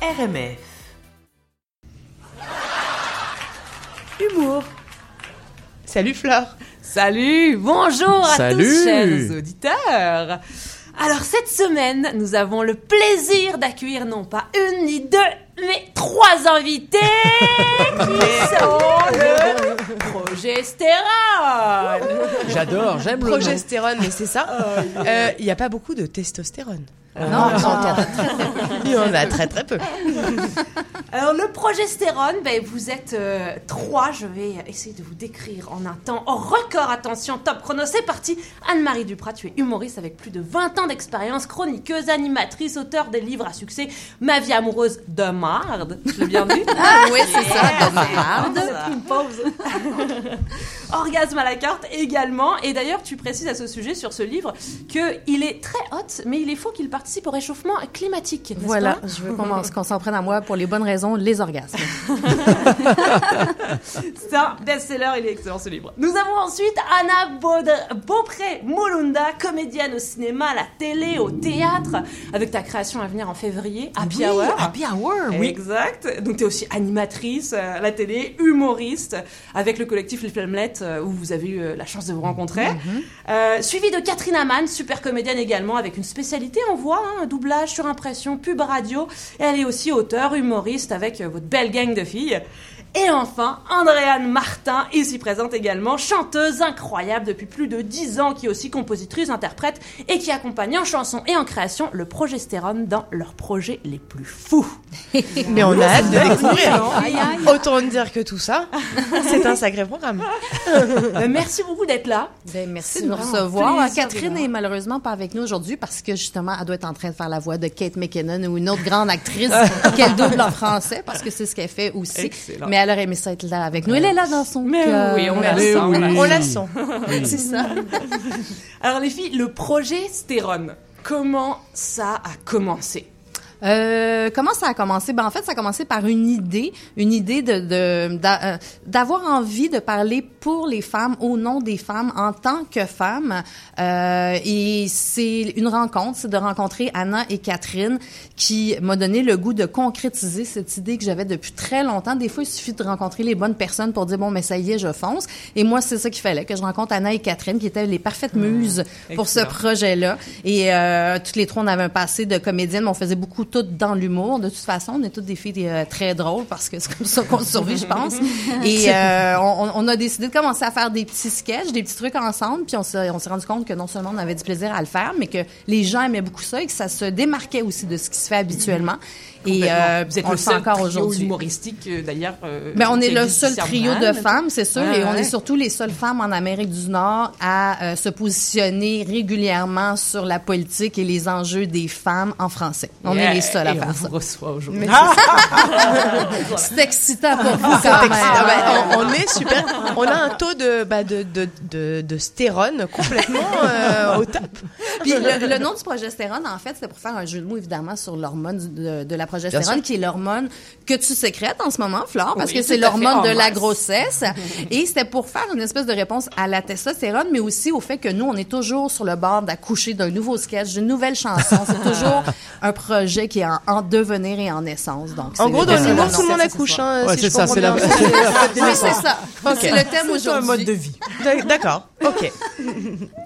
RMF. Humour. Salut Flore. Salut, bonjour à Salut. tous chers auditeurs. Alors cette semaine, nous avons le plaisir d'accueillir non pas une ni deux, mais trois invités qui sont le progestérone. J'adore, j'aime le. Progestérone, mais c'est ça. Euh, Il n'y a pas beaucoup de testostérone. Non, Il y en a très très peu. Alors le progestérone, ben, vous êtes euh, trois, je vais essayer de vous décrire en un temps en record. Attention, top chrono, c'est parti. Anne-Marie Duprat, tu es humoriste avec plus de 20 ans d'expérience, chroniqueuse, animatrice, auteur des livres à succès Ma vie amoureuse de marde. Je l'ai bien dit oui, c'est ça, de marde. Pause. Orgasme à la carte également. Et d'ailleurs, tu précises à ce sujet sur ce livre que il est très hot, mais il est faux qu'il participe au réchauffement climatique. Voilà, pas je veux qu'on qu'on s'en prenne à moi pour les bonnes raisons, les orgasmes. C'est un best-seller, il est excellent ce livre. Nous avons ensuite Anna Baud- Beaupré-Molunda, comédienne au cinéma, à la télé, au théâtre, avec ta création à venir en février, Happy Hour. Happy Hour, oui. Exact. Donc tu es aussi animatrice euh, à la télé, humoriste, avec le collectif Les Flammelettes, euh, où vous avez eu euh, la chance de vous rencontrer. Euh, suivi de Catherine Amann, super comédienne également, avec une spécialité en voix, hein, un doublage sur impression, pub radio. Et elle est aussi auteure, humoriste, avec euh, votre belle gang de filles. Et enfin, Andréane Martin, ici présente également, chanteuse incroyable depuis plus de 10 ans, qui est aussi compositrice, interprète et qui accompagne en chanson et en création le progestérone dans leurs projets les plus fous. Mais on a hâte de découvrir. Aïe, aïe. Autant dire que tout ça, c'est un sacré programme. Euh, merci beaucoup d'être là. Ben, merci de nous recevoir. Catherine de est malheureusement pas avec nous aujourd'hui parce que justement, elle doit être en train de faire la voix de Kate McKinnon ou une autre grande actrice qu'elle double en français parce que c'est ce qu'elle fait aussi. Excellent. Mais elle aurait aimé ça être là avec nous. Elle est là dans son Mais cœur. oui, on la sent. on la sent. C'est ça. Alors les filles, le progestérone, comment ça a commencé? Euh, comment ça a commencé? Ben, en fait, ça a commencé par une idée, une idée de, euh, d'avoir envie de parler pour les femmes, au nom des femmes, en tant que femmes. Euh, et c'est une rencontre, c'est de rencontrer Anna et Catherine qui m'a donné le goût de concrétiser cette idée que j'avais depuis très longtemps. Des fois, il suffit de rencontrer les bonnes personnes pour dire, bon, mais ça y est, je fonce. Et moi, c'est ça qu'il fallait, que je rencontre Anna et Catherine, qui étaient les parfaites muses pour ce projet-là. Et euh, toutes les trois, on avait un passé de comédienne, mais on faisait beaucoup toutes dans l'humour. De toute façon, on est toutes des filles euh, très drôles parce que c'est comme ça qu'on survit, je pense. Et euh, on, on a décidé de commencer à faire des petits sketchs, des petits trucs ensemble. Puis on s'est, on s'est rendu compte que non seulement on avait du plaisir à le faire, mais que les gens aimaient beaucoup ça et que ça se démarquait aussi de ce qui se fait habituellement. Et euh, Vous êtes on le seul encore trio aujourd'hui. humoristique euh, d'ailleurs. euh, Ben, on est le seul trio de femmes, c'est sûr, Ouais, et on est surtout les seules femmes en Amérique du Nord à euh, se positionner régulièrement sur la politique et les enjeux des femmes en français. On Yeah, est les seuls à faire on ça. vous reçoit aujourd'hui. C'est excitant pour vous c'est quand même. excitant. Ben, on, on est super. On a un taux de, bah, de, de, de, de stérone complètement euh, au top. Puis le, le nom du progestérone, en fait, c'était pour faire un jeu de mots, évidemment, sur l'hormone de, de la progestérone, qui est l'hormone que tu sécrètes en ce moment, Flore, parce Oui, que c'est l'hormone de la grossesse. Et c'était pour faire une espèce de réponse à la testostérone, mais aussi au fait que nous, on est toujours sur le bord d'accoucher d'un nouveau sketch, d'une nouvelle chanson. C'est toujours un projet qui est en, en devenir et en naissance. Donc, En gros, le dans de l'humour, tout le monde accouche. Hein, Ouais, si c'est ça, c'est la, c'est Oui, ça. C'est le thème C'est un mode aujourd'hui. de vie. D'ac- D'accord. Ok.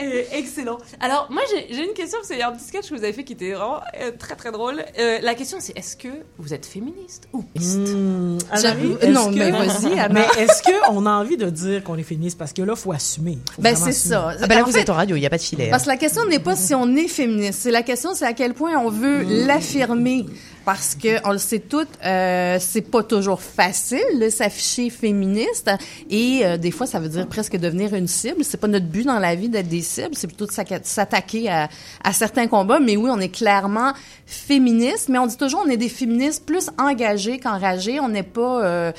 Euh, excellent. Alors moi j'ai j'ai une question parce qu'il y a un petit sketch que vous avez fait qui était vraiment euh, très très drôle. Euh, la question c'est est-ce que vous êtes féministe ou piste? Mmh, est-ce non, que- mais vas-y. Mais est-ce qu'on a envie de dire qu'on est féministe? Parce que là, faut assumer. Faut Ben, c'est ça. Ah ben là, En vous fait, êtes en radio, il n'y a pas de filet. hein. Parce que la question n'est pas si on est féministe. C'est la question, c'est à quel point on veut l'affirmer. Parce que on le sait toutes, euh, c'est pas toujours facile de s'afficher féministe et euh, des fois ça veut dire presque devenir une cible. C'est pas notre but dans la vie d'être des cibles, c'est plutôt de s'attaquer à, à certains combats. Mais oui, on est clairement féministe, mais on dit toujours on est des féministes plus engagées qu'enragées. On n'est pas, euh,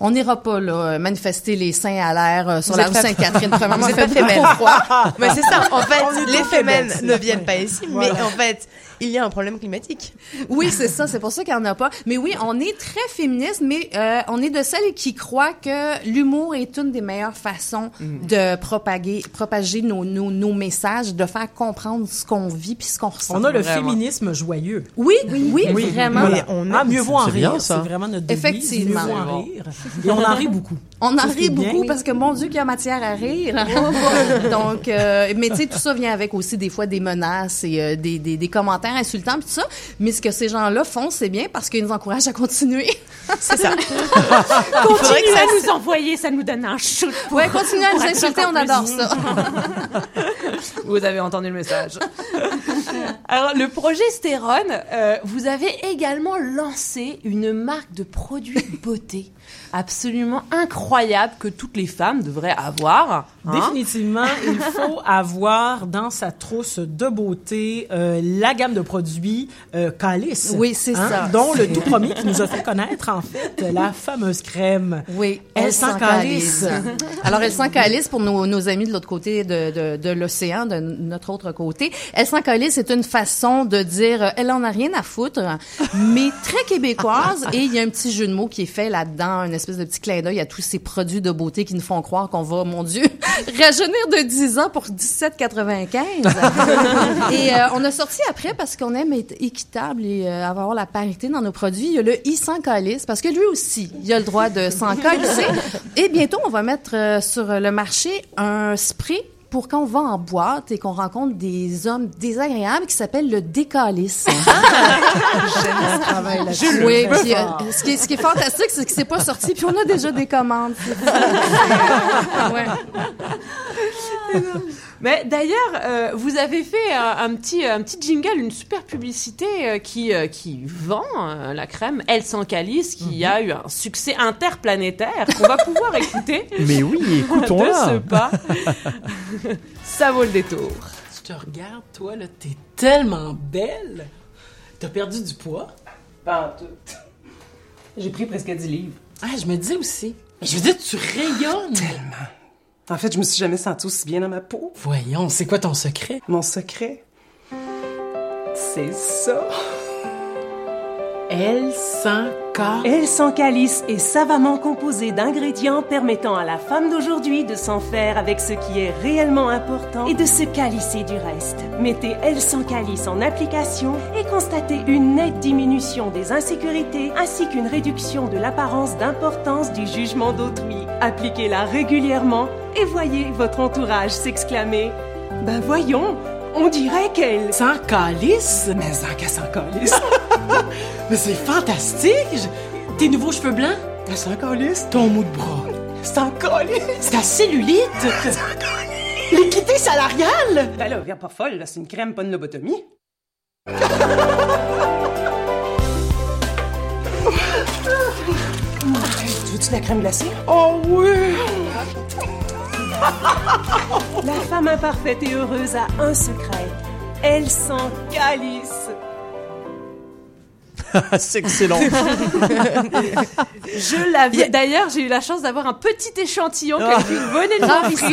on n'ira pas là manifester les seins à l'air euh, sur Vous la rue Sainte-Catherine. Premièrement, êtes fait pas. Mais c'est ça. En fait, On les femmes ne viennent pas ici, mais en fait, il y a un problème climatique. Oui, c'est ça. C'est pour ça qu'il n'y en a pas. Mais oui, on est très féministe, mais euh, on est de celles qui croient que l'humour est une des meilleures façons de propager, propager nos, nos, nos messages, de faire comprendre ce qu'on vit puis ce qu'on ressent. On a le Vraiment. féminisme joyeux. Oui, oui, vraiment. Mais on ah, aime- mieux vaut en c'est bien, rire, ça. c'est vraiment notre devise. Effectivement. Mieux vaut en rire. Et on en rit beaucoup. On en rit bien. beaucoup parce que mon Dieu qu'il y a matière à rire. Donc, euh, mais tu sais, tout ça vient avec aussi des fois des menaces et euh, des, des, des commentaires insultants tout ça. Mais ce que ces gens-là font, c'est bien parce qu'ils nous encouragent à continuer. C'est ça. Continuez à nous envoyer, ça nous donne un shoot. Ouais, continuez à nous insulter, on adore ça. Vous avez entendu le message. Alors, le projet Stérone, euh, vous avez également lancé une marque de produits beauté absolument incroyable que toutes les femmes devraient avoir. hein. Définitivement, il faut avoir dans sa trousse de beauté euh, la gamme de produits euh, Calice. Oui, c'est ça. Dont le tout premier qui nous a fait connaître, en fait, la fameuse crème. Oui, Elle sent calice. Alors, elle sent calice pour nos, nos amis de l'autre côté de, de, de l'océan, de notre autre côté. Elle sent calice, c'est une façon de dire euh, elle en a rien à foutre, mais très québécoise. Et il y a un petit jeu de mots qui est fait là-dedans, une espèce de petit clin d'œil à tous ces produits de beauté qui nous font croire qu'on va, mon Dieu, rajeunir de 10 ans pour 17,95. et euh, on a sorti après parce qu'on aime être équitable et euh, avoir la parité dans nos produits. Il y a le i sans calice parce que lui aussi, il a le droit de s'en calisser. Et bientôt, on va mettre sur le marché un spray pour quand on va en boîte et qu'on rencontre des hommes désagréables qui s'appelle le Oui, puis, euh, ce, qui est, ce qui est fantastique, c'est que c'est pas sorti, puis on a déjà des commandes. ouais. Mais d'ailleurs, euh, vous avez fait un, un petit, un petit jingle, une super publicité euh, qui, euh, qui vend euh, la crème Elle sans calice, qui a eu un succès interplanétaire qu'on va pouvoir écouter Mais oui, de ce écoutons-la. pas. Ça vaut le détour. Je te regarde, toi, là, t'es tellement belle. T'as perdu du poids? Pas en tout. J'ai pris presque 10 livres. Ah, je me disais aussi. Mais je veux dire, tu rayonnes. Tellement. En fait, je me suis jamais sentie aussi bien dans ma peau. Voyons, c'est quoi ton secret? Mon secret, c'est ça. Elle corps. Elle sans calice est savamment composée d'ingrédients permettant à la femme d'aujourd'hui de s'en faire avec ce qui est réellement important et de se calisser du reste. Mettez Elle sans calice en application et constatez une nette diminution des insécurités ainsi qu'une réduction de l'apparence d'importance du jugement d'autrui. Appliquez-la régulièrement et voyez votre entourage s'exclamer Ben voyons, on dirait qu'elle... Sans calice? Mais en qu'elle. Mais c'est fantastique! Tes nouveaux cheveux blancs? Elle s'en calisse. Ton mou de bras? S'en calisse. Ta cellulite? L'équité salariale? Ben là, viens pas folle, là, c'est une crème, pas une lobotomie. tu veux-tu de la crème glacée? Oh oui! La femme imparfaite et heureuse a un secret. Elle s'en calice. C'est excellent. Je l'avais. D'ailleurs, j'ai eu la chance d'avoir un petit échantillon que tu venais de m'offrir.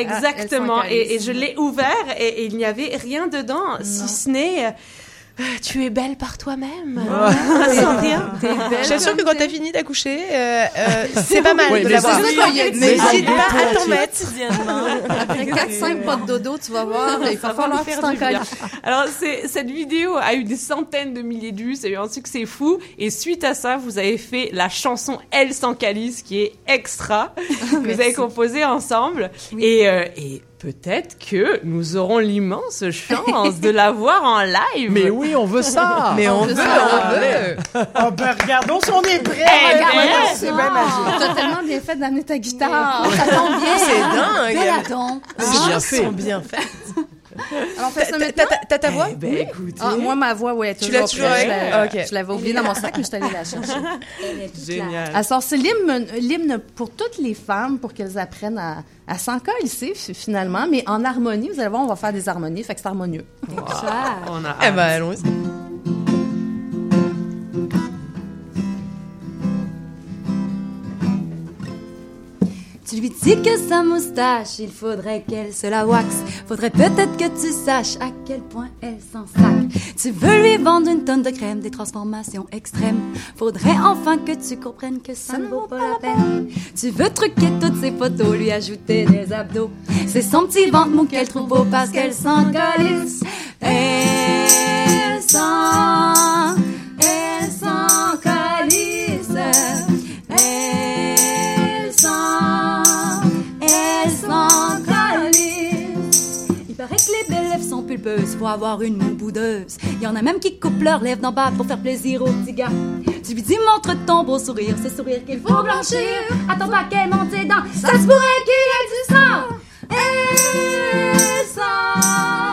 Exactement. Ah, Et, je l'ai ouvert et, et il n'y avait rien dedans, si ce n'est. Tu es belle par toi-même. Sans rien. Je suis sûre que quand t'as fini d'accoucher, euh, euh, c'est pas mal Oui, de mais l'avoir. n'hésite pas à t'en mettre. Après 4-5 pas de dodo, tu vas voir, il va falloir t'en du bien. Alors, cette vidéo a eu des centaines de milliers de vues, ça a eu un succès fou. Et suite à ça, vous avez fait la chanson Elle sans calice, qui est extra, que vous avez composée ensemble. Et, euh, et peut-être que nous aurons l'immense chance de la voir en live. Mais oui, on veut ça. Mais on veut veut, ça. on veut. Oh ben regardons si on est prêt! Eh Regarde, c'est bien magique. T'as tellement bien fait d'amener ta guitare. Ça tombe bien. C'est dingue. Belle adon. C'est bien fait. sont bien fait. Alors, ça T'as- maintenant. t'as- T'as ta voix? Eh ben écoutez. Ah, moi, ma voix, ouais, Tu l'as toujours Je l'avais- ok. Je l'avais oubliée dans mon sac, mais je suis allée la chercher. Génial. Alors, c'est l'hymne, l'hymne pour toutes les femmes, pour qu'elles apprennent à, à coller, finalement, mais en harmonie. Vous allez voir, on va faire des harmonies, fait que c'est harmonieux. On a Eh ben, allons-y. Tu lui dis que sa moustache, il faudrait qu'elle se la wax. Faudrait peut-être que tu saches à quel point elle s'en sac. Tu veux lui vendre une tonne de crème, des transformations extrêmes. Faudrait enfin que tu comprennes que ça ne vaut pas la peine. Tu veux truquer toutes ses photos, lui ajouter des abdos. C'est son petit ventre mou qu'elle trouve beau parce qu'elle s'en. Elle s'en, les belles lèvres sont pulpeuses, faut avoir une moue boudeuse. Y en a même qui coupent leurs lèvres d'en bas pour faire plaisir aux petits gars. Tu lui dis montre ton beau sourire, ce sourire qu'il faut blanchir. Attends pas qu'elle monte ses dents, ça se pourrait qu'il ait du sang. Elle s'en,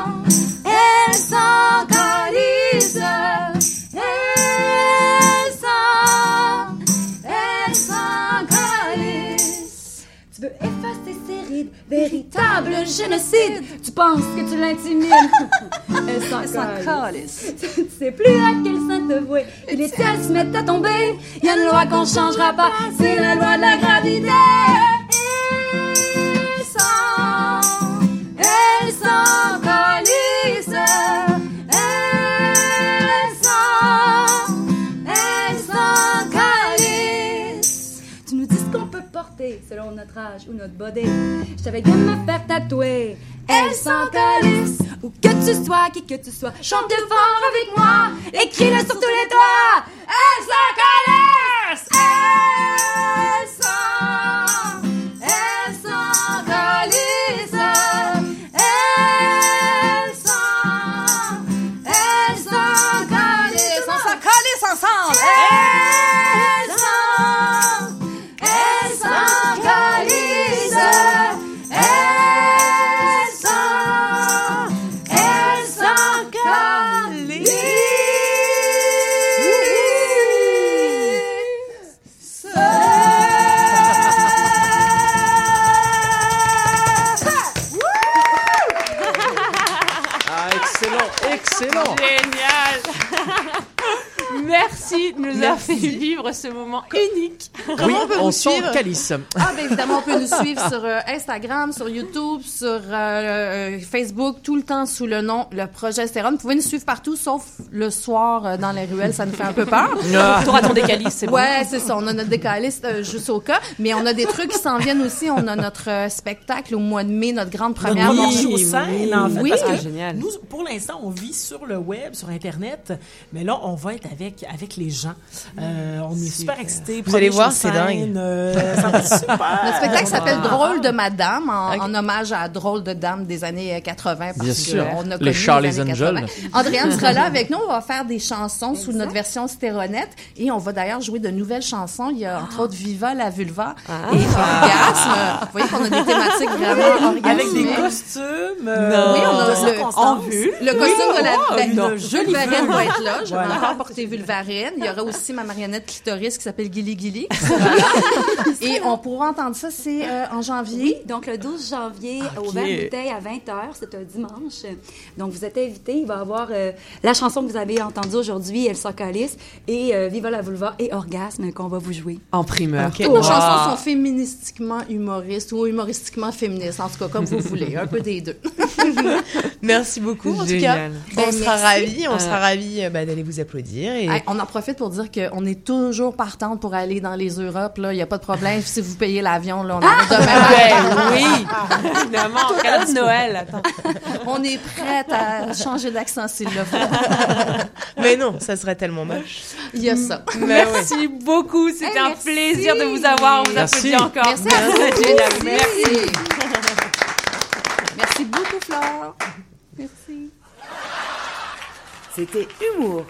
génocide. Tu penses que tu l'intimides. Elle s'en calisse. Tu sais plus à quel sein te vouer. Et les ciels se mettent à tomber. Y a une loi qu'on changera pas, c'est la loi de la gravité. Elle elle s'en calisse. Selon notre âge ou notre body. Je t'avais bien me faire tatouer. Elle s'en calisse. Où que tu sois, qui que tu sois, chante fort avec moi. Écris-le sur tous les toits. Elle s'en calisse. Elle nous avoir fait vivre ce moment unique. Oui, on peut on sent calice. Ah, ben évidemment, on peut nous suivre sur euh, Instagram, sur YouTube, sur euh, euh, Facebook, tout le temps sous le nom Le Progestérone. Vous pouvez nous suivre partout, sauf le soir euh, dans les ruelles, ça nous fait un peu peur. T'auras ton décalice, c'est bon. Ouais, c'est ça. On a notre décaliste euh, juste au cas, mais on a des trucs qui s'en viennent aussi. On a notre euh, spectacle au mois de mai, notre grande première. Notre Bon, marche aux scènes, en fait. Oui. parce que génial. Nous, pour l'instant, on vit sur le web, sur Internet, mais là, on va être avec, avec les gens. Euh, on est super excités. Vous allez voir, c'est dingue. euh, ça va être super. Notre spectacle s'appelle Ah. Drôle de Madame, en, hommage à Drôle de Dame des années euh, 80. Parce Bien que, sûr. euh, on a Les années Angels. 80. Andréane sera là avec nous. On va faire des chansons sous notre version stéronette. Et on va d'ailleurs jouer de nouvelles chansons. Il y a entre autres Viva la vulva et Orgasme. Vous voyez qu'on a des thématiques vraiment orgasmiques. Avec des costumes. euh, Oui, on a le, vue. le costume de la ben, une non, jolie Vulvarine va être là. Je vais encore porter Vulvarine. Il y aura aussi ma marionnette clitoris qui s'appelle Gilly Gilly. Et on pourra entendre ça, c'est euh, en janvier. Donc, le 12 janvier, Ok. au Vert Bouteille à 20h, c'est un dimanche. Donc, vous êtes invités. Il va y avoir euh, la chanson que vous avez entendue aujourd'hui, Elle s'en calisse, et euh, Viva la vulva et Orgasme qu'on va vous jouer. En primeur. Ok. Toutes nos Wow. chansons sont féministiquement humoristes ou humoristiquement féministes, en tout cas, comme vous voulez, un peu des deux. Merci beaucoup. En tout cas, Génial. on Ben, sera merci. ravis, on Euh, sera ravis euh, bah, d'aller vous applaudir. Et... Hey, on en profite pour dire qu'on est toujours partante pour aller dans les Europes. Il n'y a pas de problème. Si vous payez l'avion, là, on arrive demain. Ben oui, évidemment. Cadeau de Noël. Attends. On est prête à changer d'accent s'il le faut. Mais non, ça serait tellement moche. Il y a ça. Oui. Merci beaucoup. C'était Hey, un merci. plaisir de vous avoir. On vous Merci. applaudit encore. Merci à vous. C'est génial. Merci. Merci beaucoup, Flore. Merci. C'était Humour